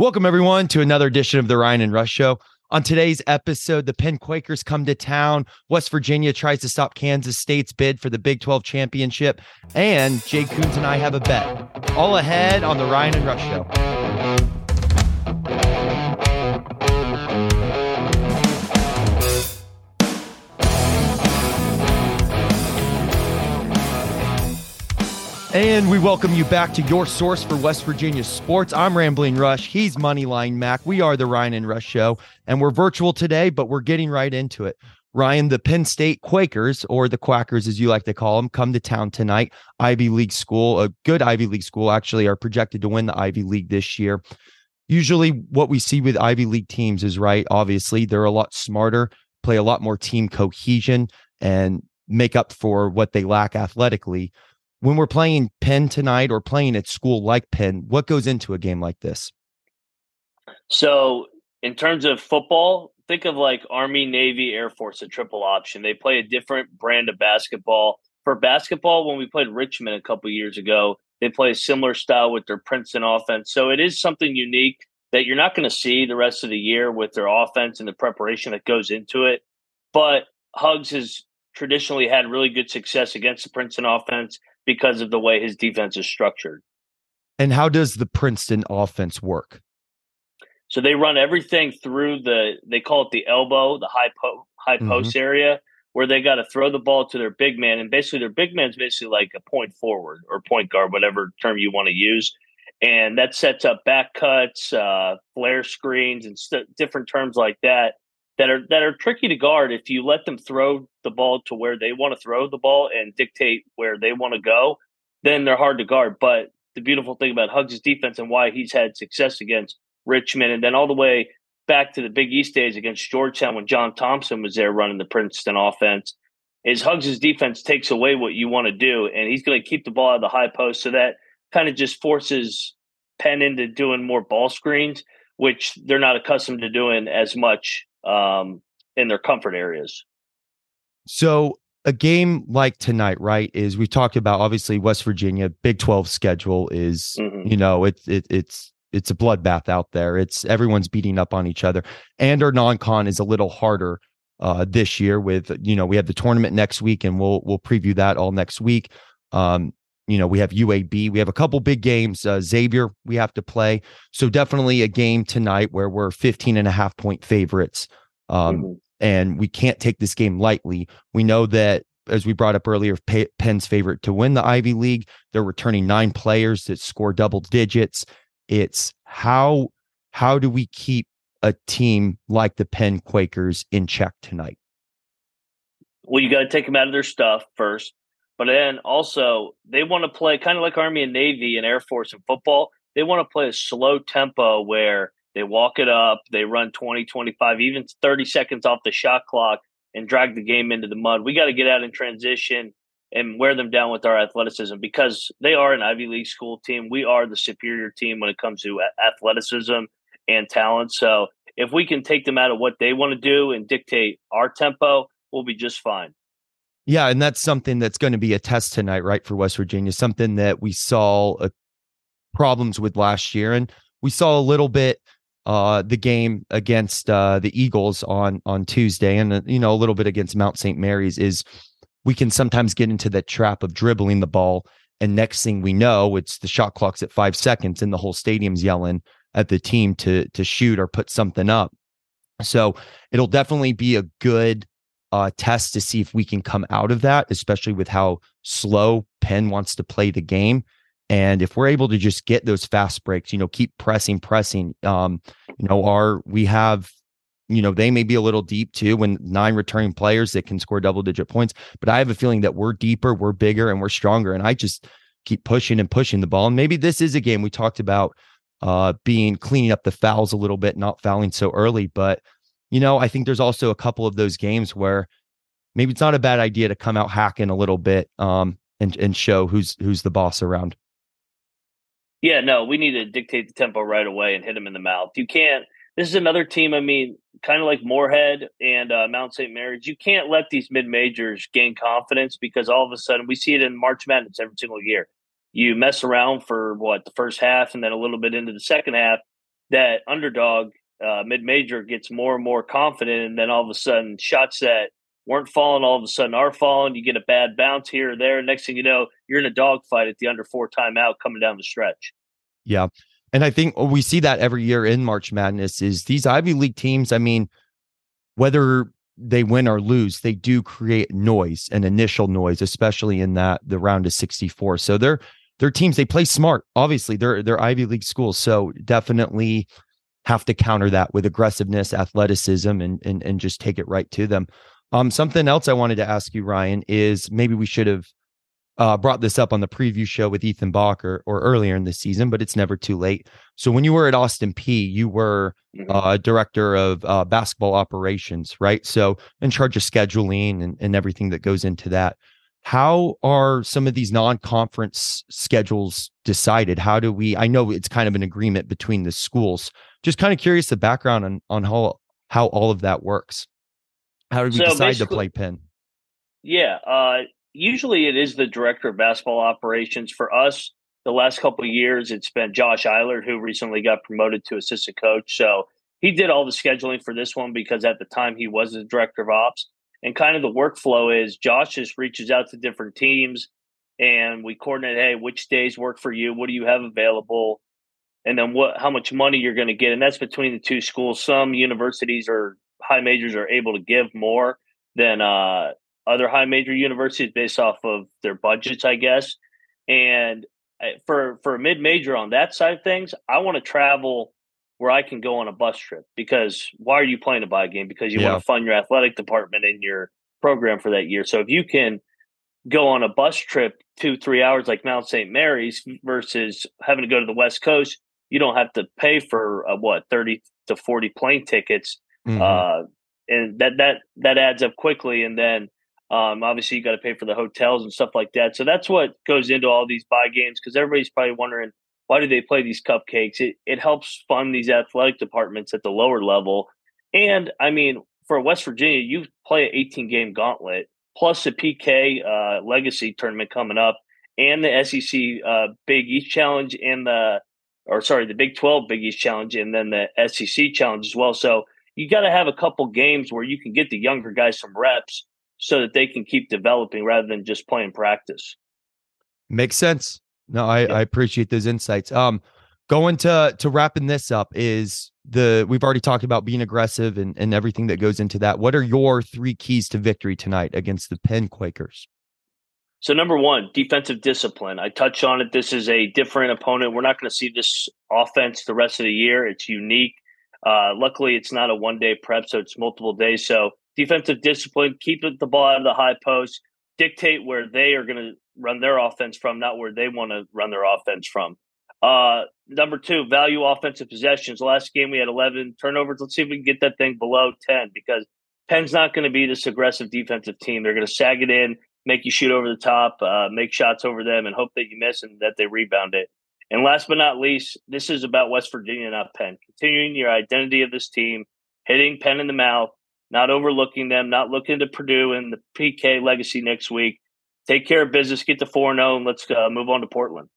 Welcome, everyone, to another edition of the Ryan and Rush Show. On today's episode, the Penn Quakers come to town. West Virginia tries to stop Kansas State's bid for the Big 12 championship. And Jay Kuntz and I have a bet. All ahead on the Ryan and Rush Show. And we welcome you back to your source for West Virginia sports. I'm Rambling Rush. He's Moneyline Mac. We are the Ryan and Rush Show, and we're virtual today, but we're getting right into it. Ryan, the Penn State Quakers, or the Quackers as you like to call them, come to town tonight. Ivy League school, a good Ivy League school, actually, are projected to win the Ivy League this year. Usually, what we see with Ivy League teams is right. Obviously, they're a lot smarter, play a lot more team cohesion, and make up for what they lack athletically when we're playing Penn tonight or playing at school like Penn, what goes into a game like this? So, in terms of football, think of like Army, Navy, Air Force, a triple option. They play a different brand of basketball. For basketball, when we played Richmond a couple years ago, they play a similar style with their Princeton offense. So, it is something unique that you're not going to see the rest of the year with their offense and the preparation that goes into it. But Hugs has traditionally had really good success against the Princeton offense because of the way his defense is structured. And how does the Princeton offense work? So they run everything through the they call it the elbow, the high po- high mm-hmm. post area where they got to throw the ball to their big man and basically their big man's basically like a point forward or point guard whatever term you want to use and that sets up back cuts, uh, flare screens and st- different terms like that that are that are tricky to guard if you let them throw the ball to where they want to throw the ball and dictate where they want to go, then they're hard to guard. But the beautiful thing about Hugs' defense and why he's had success against Richmond and then all the way back to the Big East days against Georgetown when John Thompson was there running the Princeton offense is Hugs' defense takes away what you want to do and he's going to keep the ball at the high post so that kind of just forces Penn into doing more ball screens, which they're not accustomed to doing as much um, in their comfort areas. So a game like tonight, right, is we've talked about obviously West Virginia Big 12 schedule is, mm-hmm. you know, it's it, it's it's a bloodbath out there. It's everyone's beating up on each other. And our non-con is a little harder uh, this year with, you know, we have the tournament next week and we'll we'll preview that all next week. Um, you know, we have UAB, we have a couple big games. Uh, Xavier, we have to play. So definitely a game tonight where we're 15 and a half point favorites. Um, mm-hmm. And we can't take this game lightly. We know that, as we brought up earlier, Penn's favorite to win the Ivy League. They're returning nine players that score double digits. It's how how do we keep a team like the Penn Quakers in check tonight? Well, you got to take them out of their stuff first. But then also, they want to play kind of like Army and Navy and Air Force and football. They want to play a slow tempo where they walk it up, they run 20, 25, even 30 seconds off the shot clock and drag the game into the mud. We got to get out in transition and wear them down with our athleticism because they are an Ivy League school team. We are the superior team when it comes to athleticism and talent. So if we can take them out of what they want to do and dictate our tempo, we'll be just fine. Yeah, and that's something that's going to be a test tonight, right, for West Virginia. Something that we saw uh, problems with last year, and we saw a little bit uh, the game against uh, the Eagles on on Tuesday, and uh, you know a little bit against Mount St. Mary's. Is we can sometimes get into that trap of dribbling the ball, and next thing we know, it's the shot clock's at five seconds, and the whole stadium's yelling at the team to to shoot or put something up. So it'll definitely be a good uh, test to see if we can come out of that, especially with how slow Penn wants to play the game. And if we're able to just get those fast breaks, you know, keep pressing, pressing, um, you know, our we have, you know, they may be a little deep too when nine returning players that can score double digit points. But I have a feeling that we're deeper, we're bigger, and we're stronger. And I just keep pushing and pushing the ball. And maybe this is a game we talked about uh being cleaning up the fouls a little bit, not fouling so early. But you know, I think there's also a couple of those games where maybe it's not a bad idea to come out hacking a little bit um, and and show who's who's the boss around. Yeah, no, we need to dictate the tempo right away and hit them in the mouth. You can't. This is another team. I mean, kind of like Morehead and uh, Mount St. Mary's. You can't let these mid majors gain confidence because all of a sudden we see it in March Madness every single year. You mess around for what the first half and then a little bit into the second half, that underdog uh, mid major gets more and more confident, and then all of a sudden, shots that weren't falling all of a sudden are falling. You get a bad bounce here or there. Next thing you know, you're in a dogfight at the under four timeout coming down the stretch. Yeah. And I think we see that every year in March Madness is these Ivy League teams. I mean, whether they win or lose, they do create noise and initial noise, especially in that the round of 64. So they're they're teams, they play smart. Obviously, they're they're Ivy League schools. So definitely have to counter that with aggressiveness, athleticism, and and and just take it right to them. Um, something else I wanted to ask you, Ryan, is maybe we should have uh, brought this up on the preview show with Ethan Bach or, or earlier in the season, but it's never too late. So when you were at Austin Peay, you were mm-hmm. uh, director of uh, basketball operations, right? So in charge of scheduling and, and everything that goes into that. How are some of these non-conference schedules decided? How do we? I know it's kind of an agreement between the schools. Just kind of curious the background on on how how all of that works. How did we so decide to play Penn? Yeah, uh, usually it is the director of basketball operations. For us, the last couple of years, it's been Josh Eilert, who recently got promoted to assistant coach. So he did all the scheduling for this one because at the time he was the director of ops. And kind of the workflow is Josh just reaches out to different teams and we coordinate, hey, which days work for you? What do you have available? And then what how much money you're going to get. And that's between the two schools. Some universities or high majors are able to give more than uh, other high major universities based off of their budgets, I guess. And uh, for for a mid major on that side of things, I want to travel where I can go on a bus trip because why are you playing a buy game? Because you yeah. want to fund your athletic department and your program for that year. So if you can go on a bus trip two three hours like Mount St. Mary's versus having to go to the West Coast, you don't have to pay for uh, what thirty to forty plane tickets Mm-hmm. Uh, and that that that adds up quickly. And then um, obviously you got to pay for the hotels and stuff like that. So that's what goes into all these buy games because everybody's probably wondering why do they play these cupcakes? It it helps fund these athletic departments at the lower level. And I mean, for West Virginia, you play an 18 game gauntlet plus a PK uh, Legacy tournament coming up, and the SEC uh, Big East Challenge and the or sorry, the Big 12 Big East Challenge, and then the SEC Challenge as well. So you got to have a couple games where you can get the younger guys some reps so that they can keep developing rather than just playing practice. Makes sense. No, I, yeah. I appreciate those insights. Um, going to to wrapping this up is the we've already talked about being aggressive and, and everything that goes into that. What are your three keys to victory tonight against the Penn Quakers? So number one, defensive discipline. I touch on it. This is a different opponent. We're not going to see this offense the rest of the year. It's unique. Uh, luckily, it's not a one day prep, so it's multiple days. So defensive discipline, keep the ball out of the high post, dictate where they are going to run their offense from, not where they want to run their offense from. Uh, number two, value offensive possessions. Last game we had 11 turnovers. Let's see if we can get that thing below 10 because Penn's not going to be this aggressive defensive team. They're going to sag it in, make you shoot over the top, uh, make shots over them, and hope that you miss and that they rebound it. And last but not least, this is about West Virginia, not Penn. Continuing your identity of this team, hitting Penn in the mouth, not overlooking them, not looking to Purdue and the PK legacy next week. Take care of business, get to 4 0, and let's uh, move on to Portland.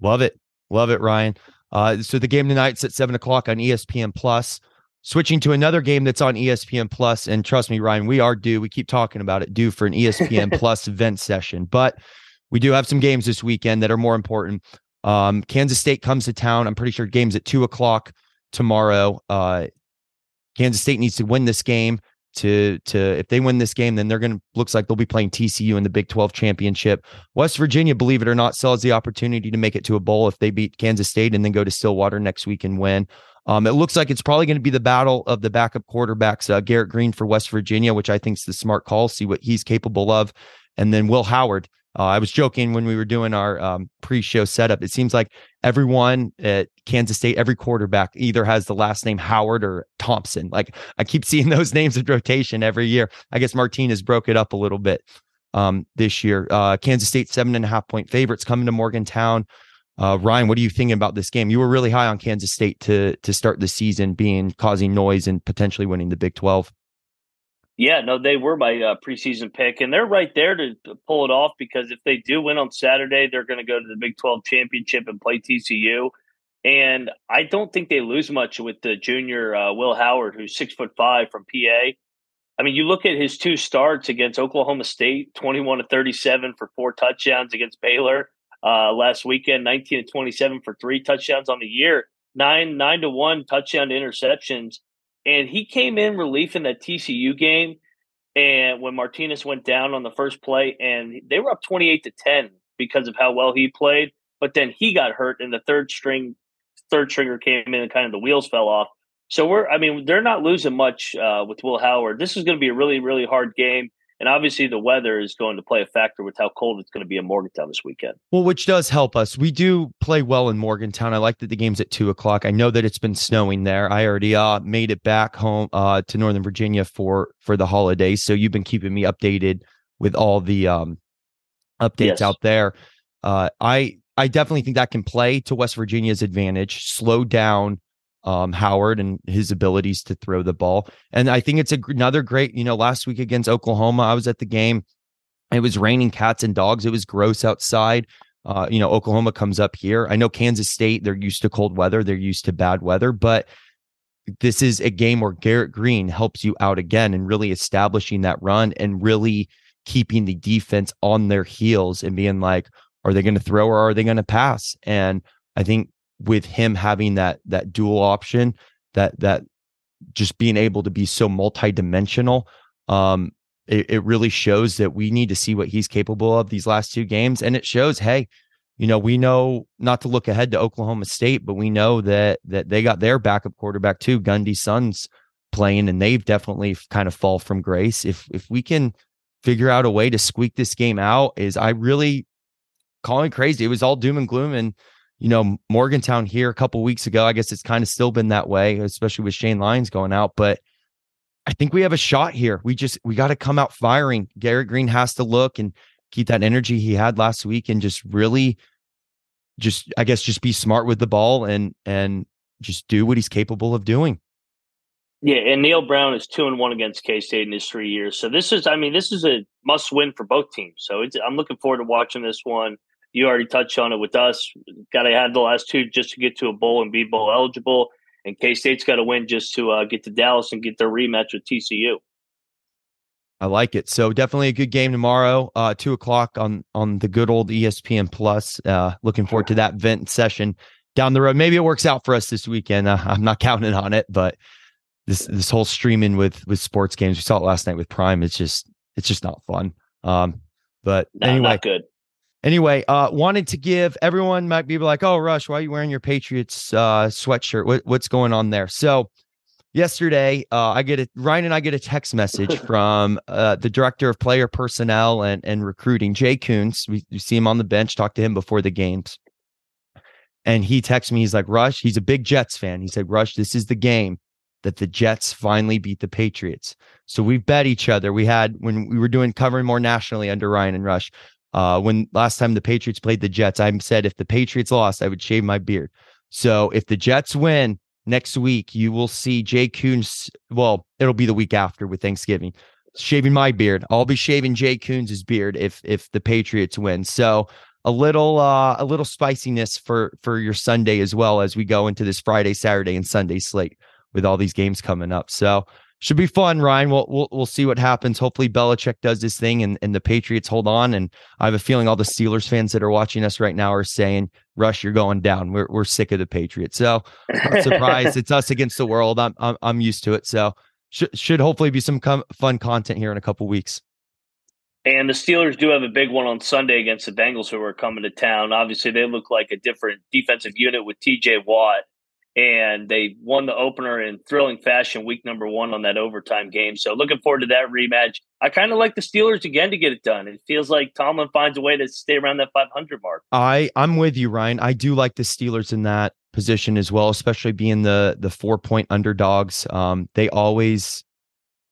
Love it. Love it, Ryan. Uh, so the game tonight's at 7 o'clock on ESPN Plus. Switching to another game that's on ESPN Plus, and trust me, Ryan, we are due. We keep talking about it, due for an ESPN Plus event session. But we do have some games this weekend that are more important. Um, Kansas State comes to town. I'm pretty sure game's at two o'clock tomorrow. Uh, Kansas State needs to win this game to to if they win this game, then they're gonna looks like they'll be playing TCU in the Big 12 championship. West Virginia, believe it or not, still has the opportunity to make it to a bowl if they beat Kansas State and then go to Stillwater next week and win. Um, it looks like it's probably going to be the battle of the backup quarterbacks, uh, Garrett Greene for West Virginia, which I think is the smart call. See what he's capable of, and then Will Howard uh, I was joking when we were doing our um, pre-show setup. It seems like everyone at Kansas State, every quarterback either has the last name Howard or Thompson. Like I keep seeing those names in rotation every year. I guess Martinez broke it up a little bit um, this year. Uh, Kansas State seven and a half point favorites coming to Morgantown. Uh, Ryan, what are you thinking about this game? You were really high on Kansas State to to start the season, being causing noise and potentially winning the Big Twelve. Yeah, no, they were my uh, preseason pick, and they're right there to, pull it off because if they do win on Saturday, they're going to go to the Big 12 championship and play TCU. And I don't think they lose much with the junior uh, Will Howard, who's six foot five from PA. I mean, you look at his two starts against Oklahoma State, 21 to 37 for four touchdowns against Baylor uh, last weekend, 19 to 27 for three touchdowns on the year, nine, nine to one touchdown to interceptions. And he came in relief in that TCU game. And when Martinez went down on the first play, and they were up 28 to 10 because of how well he played. But then he got hurt, and the third string, third stringer came in, and kind of the wheels fell off. So we're, I mean, they're not losing much uh, with Will Howard. This is going to be a really, really hard game. And obviously, the weather is going to play a factor with how cold it's going to be in Morgantown this weekend. Well, which does help us. We do play well in Morgantown. I like that the game's at two o'clock. I know that it's been snowing there. I already uh, made it back home uh, to Northern Virginia for for the holidays. So you've been keeping me updated with all the um, updates yes. out there. Uh, I I definitely think that can play to West Virginia's advantage. Slow down um, Howard and his abilities to throw the ball. And I think it's a, another great, you know, last week against Oklahoma, I was at the game. It was raining cats and dogs. It was gross outside. Uh, you know, Oklahoma comes up here. I know Kansas State, they're used to cold weather, they're used to bad weather, but this is a game where Garrett Greene helps you out again and really establishing that run and really keeping the defense on their heels and being like, are they going to throw or are they going to pass? And I think with him having that that dual option, that that just being able to be so multidimensional, um, it, it really shows that we need to see what he's capable of these last two games. And it shows, hey, you know, we know not to look ahead to Oklahoma State, but we know that that they got their backup quarterback too, Gundy Sons playing, and they've definitely kind of fall from grace. If if we can figure out a way to squeak this game out, is I really calling crazy. It was all doom and gloom, and you know, Morgantown here a couple weeks ago. I guess it's kind of still been that way, especially with Shane Lyons going out. But I think we have a shot here. We just we got to come out firing. Garrett Greene has to look and keep that energy he had last week and just really just I guess just be smart with the ball and and just do what he's capable of doing. Yeah, and Neal Brown is two and one against K State in his three years. So this is, I mean, this is a must win for both teams. So I'm looking forward to watching this one you already touched on it with us. Got to have the last two just to get to a bowl and be bowl eligible. And K State's got to win just to uh, get to Dallas and get their rematch with TCU. I like it. So definitely a good game tomorrow, uh, two o'clock on on the good old ESPN Plus. Uh, looking forward to that vent session down the road. Maybe it works out for us this weekend. Uh, I'm not counting on it, but this this whole streaming with with sports games, we saw it last night with Prime. It's just it's just not fun. Um, but no, anyway, good. Anyway, uh, wanted to give everyone might be like, "Oh, Rush, why are you wearing your Patriots uh, sweatshirt? What, what's going on there?" So, yesterday, uh, I get a Ryan and I get a text message from uh, the director of player personnel and and recruiting, Jay Kuntz. We, we see him on the bench. Talk to him before the games, and he texts me. He's like, "Rush, he's a big Jets fan." He said, "Rush, this is the game that the Jets finally beat the Patriots." So we've bet each other. We had when we were doing covering more nationally under Ryan and Rush. Uh, when last time the Patriots played the Jets, I said if the Patriots lost, I would shave my beard. So if the Jets win next week, you will see Jay Kuntz. Well, it'll be the week after with Thanksgiving. Shaving my beard. I'll be shaving Jay Kuntz's beard if if the Patriots win. So a little uh a little spiciness for for your Sunday as well as we go into this Friday, Saturday, and Sunday slate with all these games coming up. So should be fun, Ryan. We'll, we'll we'll see what happens. Hopefully, Belichick does this thing, and, and the Patriots hold on. And I have a feeling all the Steelers fans that are watching us right now are saying, "Rush, you're going down. We're we're sick of the Patriots." So, not surprised. it's us against the world. I'm I'm, I'm used to it. So, should should hopefully be some com- fun content here in a couple weeks. And the Steelers do have a big one on Sunday against the Bengals, who are coming to town. Obviously, they look like a different defensive unit with T.J. Watt and they won the opener in thrilling fashion week number one on that overtime game. So looking forward to that rematch. I kind of like the Steelers again to get it done. It feels like Tomlin finds a way to stay around that 500 mark. I I'm with you, Ryan. I do like the Steelers in that position as well, especially being the the four point underdogs. Um, they always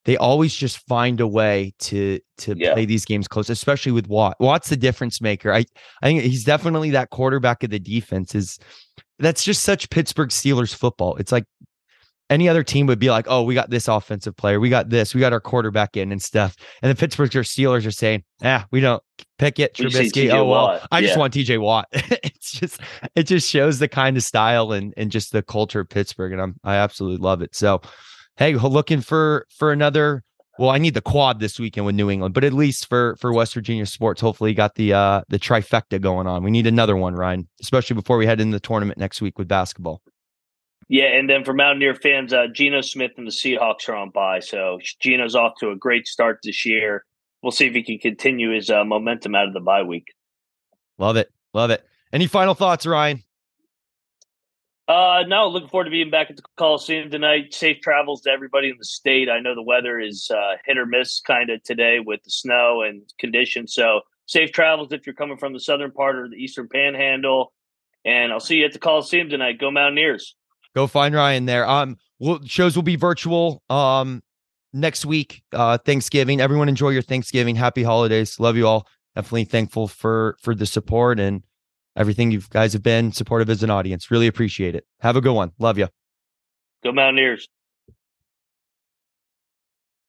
they always just find a way to to yeah. play these games close, especially with Watt. Watt's the difference maker. I I think he's definitely that quarterback of the defense. Is that's just such Pittsburgh Steelers football. It's like any other team would be like, oh, we got this offensive player, we got this, we got our quarterback in and stuff. And the Pittsburgh Steelers are saying, ah, we don't pick it, Trubisky. Oh well, Watt. I just yeah. want TJ Watt. it's just it just shows the kind of style and and just the culture of Pittsburgh, and I'm I absolutely love it. So, hey, looking for for another. Well, I need the quad this weekend with New England, but at least for for West Virginia sports, hopefully, got the uh the trifecta going on. We need another one, Ryan, especially before we head in the tournament next week with basketball. Yeah, and then for Mountaineer fans, uh, Geno Smith and the Seahawks are on by. So Geno's off to a great start this year. We'll see if he can continue his uh, momentum out of the bye week. Love it. Love it. Any final thoughts, Ryan? Uh, no, looking forward to being back at the Coliseum tonight. Safe travels to everybody in the state. I know the weather is uh, hit or miss kind of today with the snow and conditions. So safe travels if you're coming from the southern part or the eastern panhandle. And I'll see you at the Coliseum tonight. Go Mountaineers. Go find Ryan there. Um, we'll, shows will be virtual. Um, next week, uh, Thanksgiving. Everyone enjoy your Thanksgiving. Happy holidays. Love you all. Definitely thankful for for the support and everything you guys have been supportive as an audience. Really appreciate it. Have a good one. Love you. Go Mountaineers.